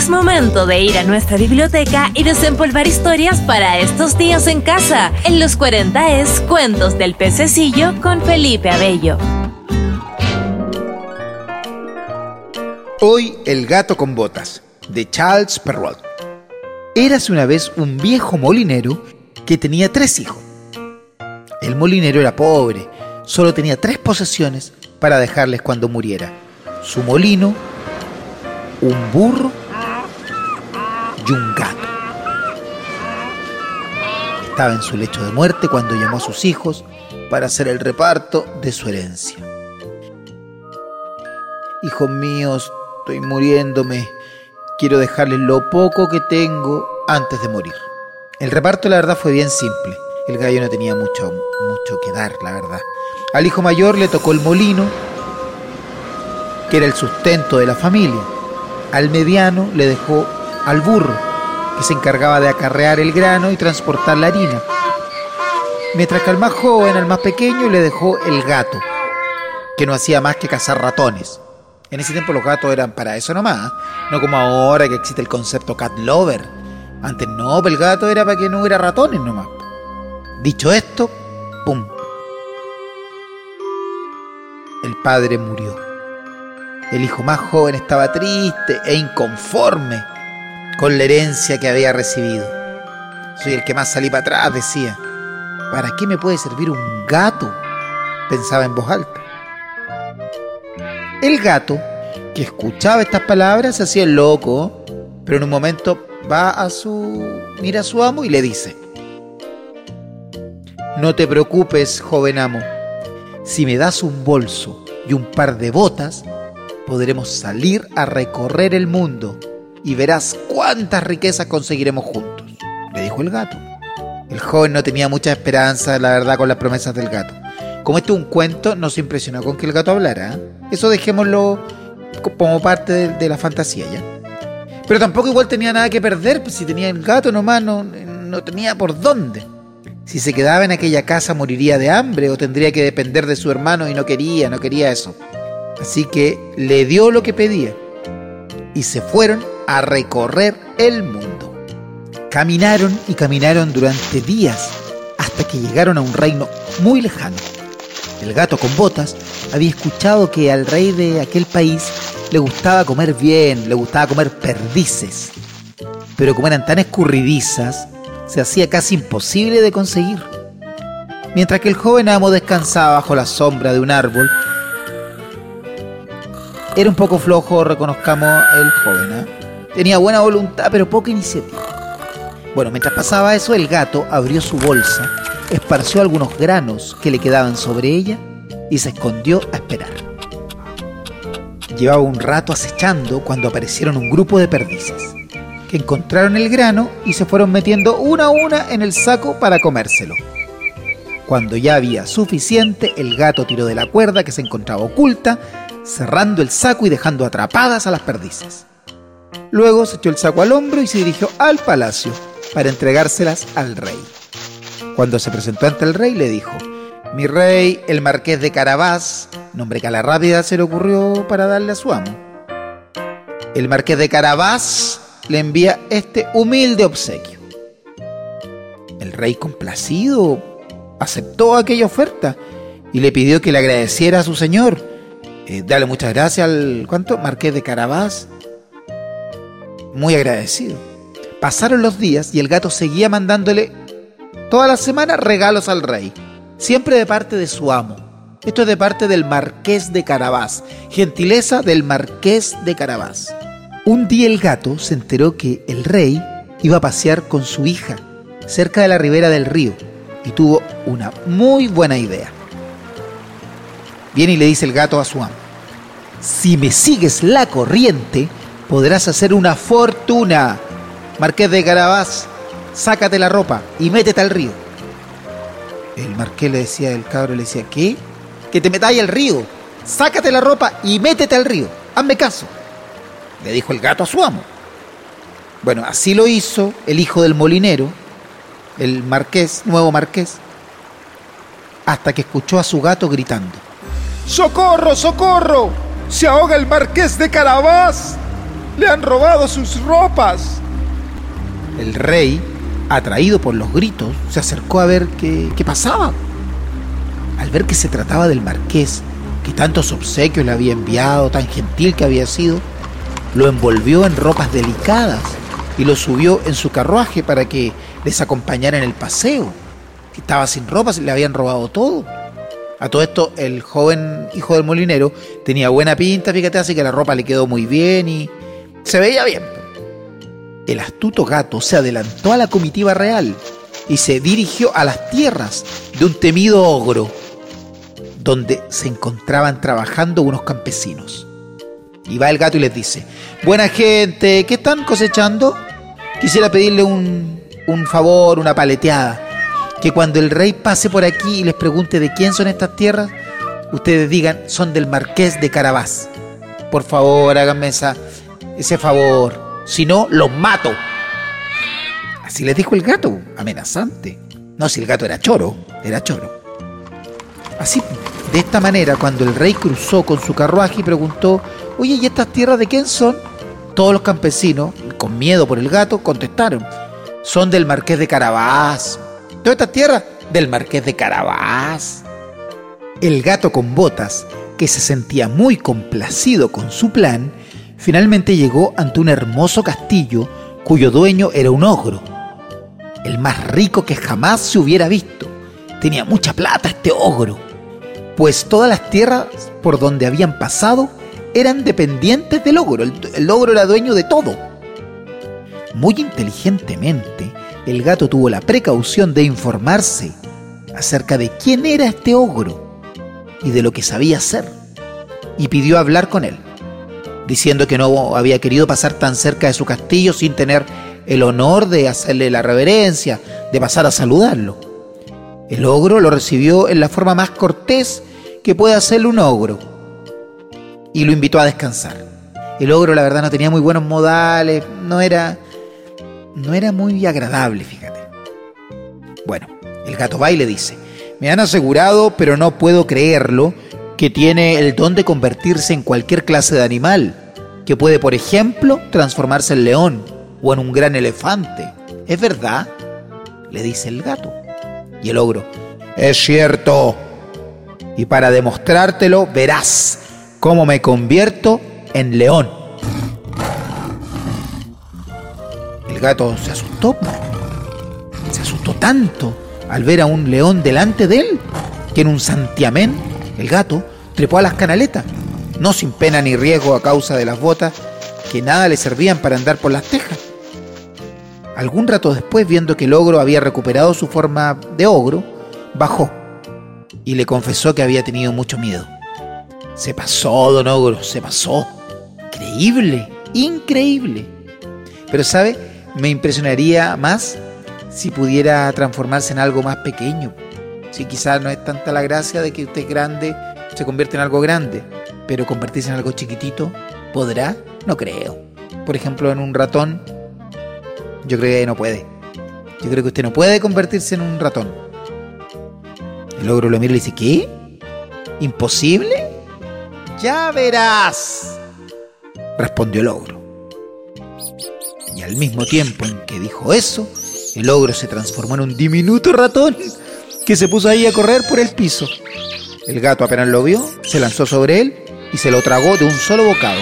Es momento de ir a nuestra biblioteca y desempolvar historias para estos días en casa. En los 40 es Cuentos del Pececillo con Felipe Abello. Hoy El gato con botas, de Charles Perrault. Érase una vez un viejo molinero que tenía tres hijos. El molinero era pobre, solo tenía tres posesiones para dejarles cuando muriera. Su molino, un burro un gato. Estaba en su lecho de muerte cuando llamó a sus hijos para hacer el reparto de su herencia. Hijos míos, estoy muriéndome. Quiero dejarles lo poco que tengo antes de morir. El reparto, la verdad, fue bien simple. El gallo no tenía mucho, mucho que dar, la verdad. Al hijo mayor le tocó el molino, que era el sustento de la familia. Al mediano le dejó al burro, que se encargaba de acarrear el grano y transportar la harina. Mientras que al más joven, al más pequeño, le dejó el gato, que no hacía más que cazar ratones. En ese tiempo los gatos eran para eso nomás, no como ahora que existe el concepto cat lover. Antes no, el gato era para que no hubiera ratones nomás. Dicho esto, ¡pum! El padre murió. El hijo más joven estaba triste e inconforme con la herencia que había recibido. Soy el que más salí para atrás, decía. ¿Para qué me puede servir un gato? Pensaba en voz alta. El gato, que escuchaba estas palabras, se hacía el loco, pero en un momento va a su. mira a su amo y le dice: No te preocupes, joven amo. Si me das un bolso y un par de botas, podremos salir a recorrer el mundo y verás cuántas riquezas conseguiremos juntos, le dijo el gato. El joven no tenía mucha esperanza, la verdad, con las promesas del gato. Como esto es un cuento, no se impresionó con que el gato hablara. ¿eh? Eso dejémoslo como parte de, la fantasía ya. Pero tampoco igual tenía nada que perder, pues si tenía el gato nomás, no, no tenía por dónde. Si se quedaba en aquella casa moriría de hambre o tendría que depender de su hermano y no quería, no quería eso. Así que le dio lo que pedía y se fueron a recorrer el mundo. Caminaron y caminaron durante días hasta que llegaron a un reino muy lejano. El gato con botas había escuchado que al rey de aquel país le gustaba comer bien, le gustaba comer perdices. Pero como eran tan escurridizas, se hacía casi imposible de conseguir. Mientras que el joven amo descansaba bajo la sombra de un árbol, era un poco flojo, reconozcamos el joven. ¿eh? Tenía buena voluntad, pero poca iniciativa. Bueno, mientras pasaba eso, el gato abrió su bolsa, esparció algunos granos que le quedaban sobre ella y se escondió a esperar. Llevaba un rato acechando cuando aparecieron un grupo de perdices, que encontraron el grano y se fueron metiendo una a una en el saco para comérselo. Cuando ya había suficiente, el gato tiró de la cuerda que se encontraba oculta, cerrando el saco y dejando atrapadas a las perdices. Luego se echó el saco al hombro y se dirigió al palacio para entregárselas al rey. Cuando se presentó ante el rey le dijo, mi rey, el marqués de Carabás, nombre que a la rápida se le ocurrió para darle a su amo. El marqués de Carabás le envía este humilde obsequio. El rey complacido aceptó aquella oferta y le pidió que le agradeciera a su señor. Eh, dale muchas gracias al ¿cuánto? Marqués de Carabás. Muy agradecido. Pasaron los días y el gato seguía mandándole toda la semana regalos al rey, siempre de parte de su amo. Esto es de parte del marqués de Carabás, gentileza del marqués de Carabás. Un día el gato se enteró que el rey iba a pasear con su hija cerca de la ribera del río y tuvo una muy buena idea. Viene y le dice el gato a su amo, si me sigues la corriente, podrás hacer una fortuna. Marqués de Carabás, sácate la ropa y métete al río. El marqués le decía, el cabro le decía, ¿qué? Que te metáis al río. Sácate la ropa y métete al río. Hazme caso. Le dijo el gato a su amo. Bueno, así lo hizo el hijo del molinero, el marqués, nuevo marqués, hasta que escuchó a su gato gritando. ¡Socorro, socorro! ¡Se ahoga el marqués de Carabás! ¡Le han robado sus ropas! El rey, atraído por los gritos, se acercó a ver qué, qué pasaba. Al ver que se trataba del marqués, que tantos obsequios le había enviado, tan gentil que había sido, lo envolvió en ropas delicadas y lo subió en su carruaje para que les acompañara en el paseo. Estaba sin ropas, le habían robado todo. A todo esto, el joven hijo del molinero tenía buena pinta, fíjate, así que la ropa le quedó muy bien y se veía bien. El astuto gato se adelantó a la comitiva real y se dirigió a las tierras de un temido ogro, donde se encontraban trabajando unos campesinos. Y va el gato y les dice, buena gente, ¿qué están cosechando? Quisiera pedirle un, un favor, una paleteada que cuando el rey pase por aquí y les pregunte de quién son estas tierras, ustedes digan, son del marqués de Carabás. Por favor, háganme esa, ese favor. Si no, los mato. Así les dijo el gato, amenazante. No, si el gato era choro, era choro. Así, de esta manera, cuando el rey cruzó con su carruaje y preguntó, oye, ¿y estas tierras de quién son? Todos los campesinos, con miedo por el gato, contestaron, son del marqués de Carabás. Toda esta tierra del marqués de Carabás. El gato con botas, que se sentía muy complacido con su plan, finalmente llegó ante un hermoso castillo cuyo dueño era un ogro, el más rico que jamás se hubiera visto. Tenía mucha plata este ogro, pues todas las tierras por donde habían pasado eran dependientes del ogro. El, el ogro era dueño de todo. Muy inteligentemente, el gato tuvo la precaución de informarse acerca de quién era este ogro y de lo que sabía hacer, y pidió hablar con él, diciendo que no había querido pasar tan cerca de su castillo sin tener el honor de hacerle la reverencia, de pasar a saludarlo. El ogro lo recibió en la forma más cortés que puede hacerle un ogro y lo invitó a descansar. El ogro, la verdad, no tenía muy buenos modales, no era no era muy agradable, fíjate. Bueno, el gato va y le dice, me han asegurado, pero no puedo creerlo, que tiene el don de convertirse en cualquier clase de animal, que puede, por ejemplo, transformarse en león o en un gran elefante. ¿Es verdad? le dice el gato. Y el ogro, es cierto. Y para demostrártelo, verás cómo me convierto en león. El gato se asustó. Se asustó tanto al ver a un león delante de él que en un santiamén el gato trepó a las canaletas, no sin pena ni riesgo a causa de las botas que nada le servían para andar por las tejas. Algún rato después, viendo que el ogro había recuperado su forma de ogro, bajó y le confesó que había tenido mucho miedo. Se pasó, don ogro, se pasó. Increíble, increíble. Pero sabe, me impresionaría más si pudiera transformarse en algo más pequeño. Si quizás no es tanta la gracia de que usted es grande, se convierte en algo grande, pero convertirse en algo chiquitito, ¿podrá? No creo. Por ejemplo, en un ratón, yo creo que no puede. Yo creo que usted no puede convertirse en un ratón. El ogro lo mira y dice, ¿qué? ¿Imposible? Ya verás, respondió el ogro. Y al mismo tiempo en que dijo eso, el ogro se transformó en un diminuto ratón que se puso ahí a correr por el piso. El gato apenas lo vio, se lanzó sobre él y se lo tragó de un solo bocado.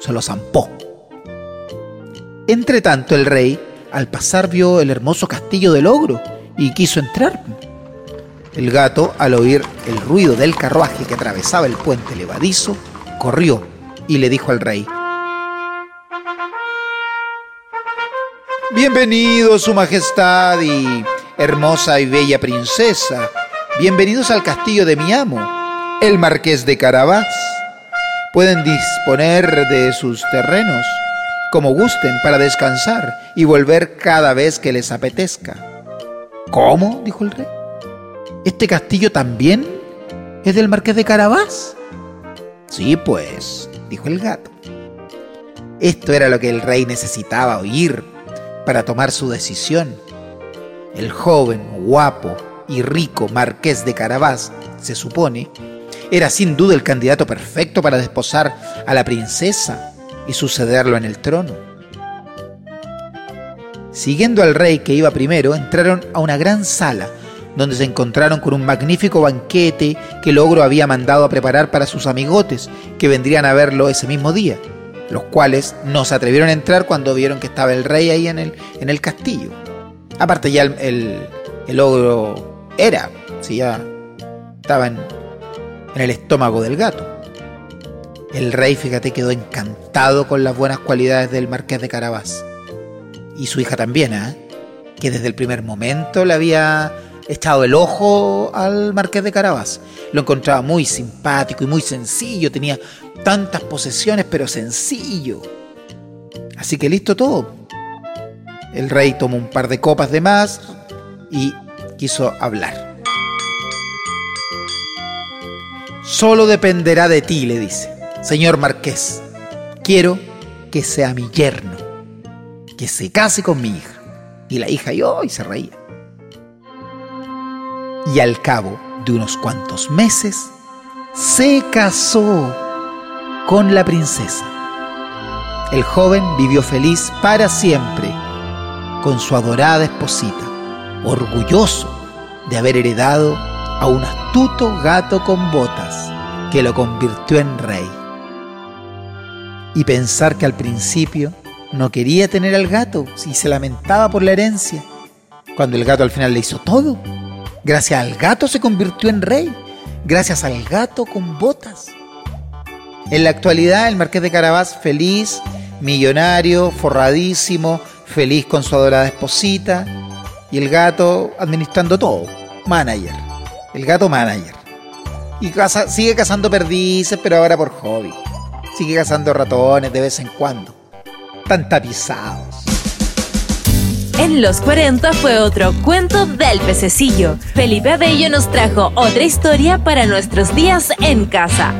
Se lo zampó. Entre tanto, el rey, al pasar, vio el hermoso castillo del ogro y quiso entrar. El gato, al oír el ruido del carruaje que atravesaba el puente levadizo, corrió y le dijo al rey, Bienvenido, Su Majestad y hermosa y bella princesa. Bienvenidos al castillo de mi amo, el Marqués de Carabás. Pueden disponer de sus terrenos como gusten para descansar y volver cada vez que les apetezca. ¿Cómo? dijo el rey. ¿Este castillo también es del Marqués de Carabás? Sí, pues, dijo el gato. Esto era lo que el rey necesitaba oír para tomar su decisión. El joven, guapo y rico marqués de Carabás, se supone, era sin duda el candidato perfecto para desposar a la princesa y sucederlo en el trono. Siguiendo al rey que iba primero, entraron a una gran sala donde se encontraron con un magnífico banquete que el ogro había mandado a preparar para sus amigotes que vendrían a verlo ese mismo día, los cuales no se atrevieron a entrar cuando vieron que estaba el rey ahí en el, en el castillo. Aparte ya el, el, ogro era, si ya estaba en, en el estómago del gato. El rey, fíjate, quedó encantado con las buenas cualidades del marqués de Carabás. Y su hija también, ¿eh? que desde el primer momento le había echado el ojo al marqués de Carabás. Lo encontraba muy simpático y muy sencillo, tenía tantas posesiones, pero sencillo. Así que listo todo. El rey tomó un par de copas de más y quiso hablar. Solo dependerá de ti, le dice. Señor marqués, quiero que sea mi yerno, que se case con mi hija. Y la hija yo y se reía y al cabo de unos cuantos meses se casó con la princesa. El joven vivió feliz para siempre con su adorada esposita, orgulloso de haber heredado a un astuto gato con botas que lo convirtió en rey. Y pensar que al principio no quería tener al gato y se lamentaba por la herencia, cuando el gato al final le hizo todo Gracias al gato se convirtió en rey. Gracias al gato con botas. En la actualidad, el marqués de Carabás, feliz, millonario, forradísimo, feliz con su adorada esposita. Y el gato administrando todo. Manager. El gato manager. Y sigue cazando perdices, pero ahora por hobby. Sigue cazando ratones de vez en cuando. Tan tapizados. En los 40 fue otro cuento del pececillo. Felipe Abello nos trajo otra historia para nuestros días en casa.